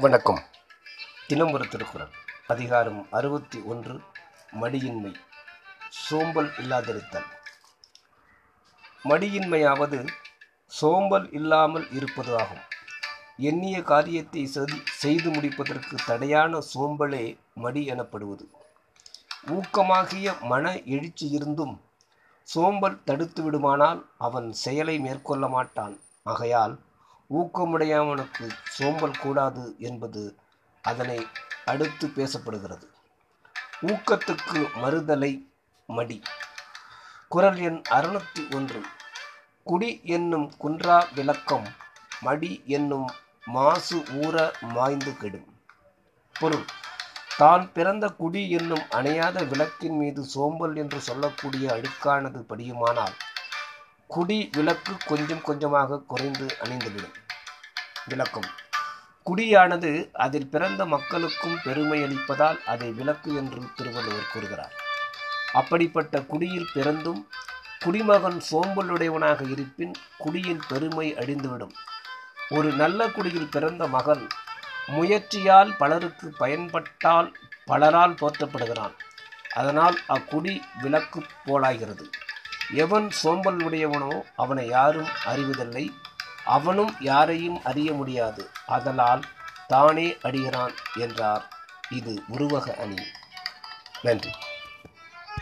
வணக்கம். தினம் ஒரு திருக்குறள். அதிகாரம் அறுபத்தி ஒன்று மடியின்மை. சோம்பல் இல்லாதிருத்தல். மடியின்மையாவது சோம்பல் இல்லாமல் இருப்பது ஆகும் எண்ணிய காரியத்தை செதி- செய்து முடிப்பதற்கு தடையான சோம்பலே மடி எனப்படுவது. ஊக்கமாகிய மன எழுச்சி இருந்தும் சோம்பல் தடுத்து விடுமானால் அவன் செயலை மேற்கொள்ள மாட்டான். ஆகையால் ஊக்கமுடையவனுக்கு சோம்பல் கூடாது என்பது அதனை அடுத்து பேசப்படுகிறது. ஊக்கத்துக்கு மறுதலை மடி. குரல் எண் அறுநூத்தி ஒன்று. குடி என்னும் குன்றா விளக்கம் மடி என்னும் மாசு ஊற மாய்ந்து கெடும். பொருள். தான் பிறந்த குடி என்னும் அணையாத விளக்கின் மீது சோம்பல் என்று சொல்லக்கூடிய அழுக்கானது படியுமானால் குடி விளக்கு கொஞ்சம் கொஞ்சமாக குறைந்து அணிந்துவிடும். விளக்கம். குடியானது அதில் பிறந்த மக்களுக்கும் பெருமை அளிப்பதால் அதை விளக்கு என்று திருவள்ளுவர் கூறுகிறார். அப்படிப்பட்ட குடியில் பிறந்தும் குடிமகன் சோம்பலுடையவனாக இருப்பின் குடியின் பெருமை அழிந்துவிடும். ஒரு நல்ல குடியில் பிறந்த மகன் முயற்சியால் பலருக்கு பயன்பட்டால் பலரால் போற்றப்படுகிறான். அதனால் அக்குடி விளக்கு போலாகிறது. எவன் சோம்பல் உடையவனோ அவனை யாரும் அறிவதில்லை. அவனும் யாரையும் அறிய முடியாது. அதனால் தானே அடிகிறான் என்றார். இது உருவக அணி. நன்றி.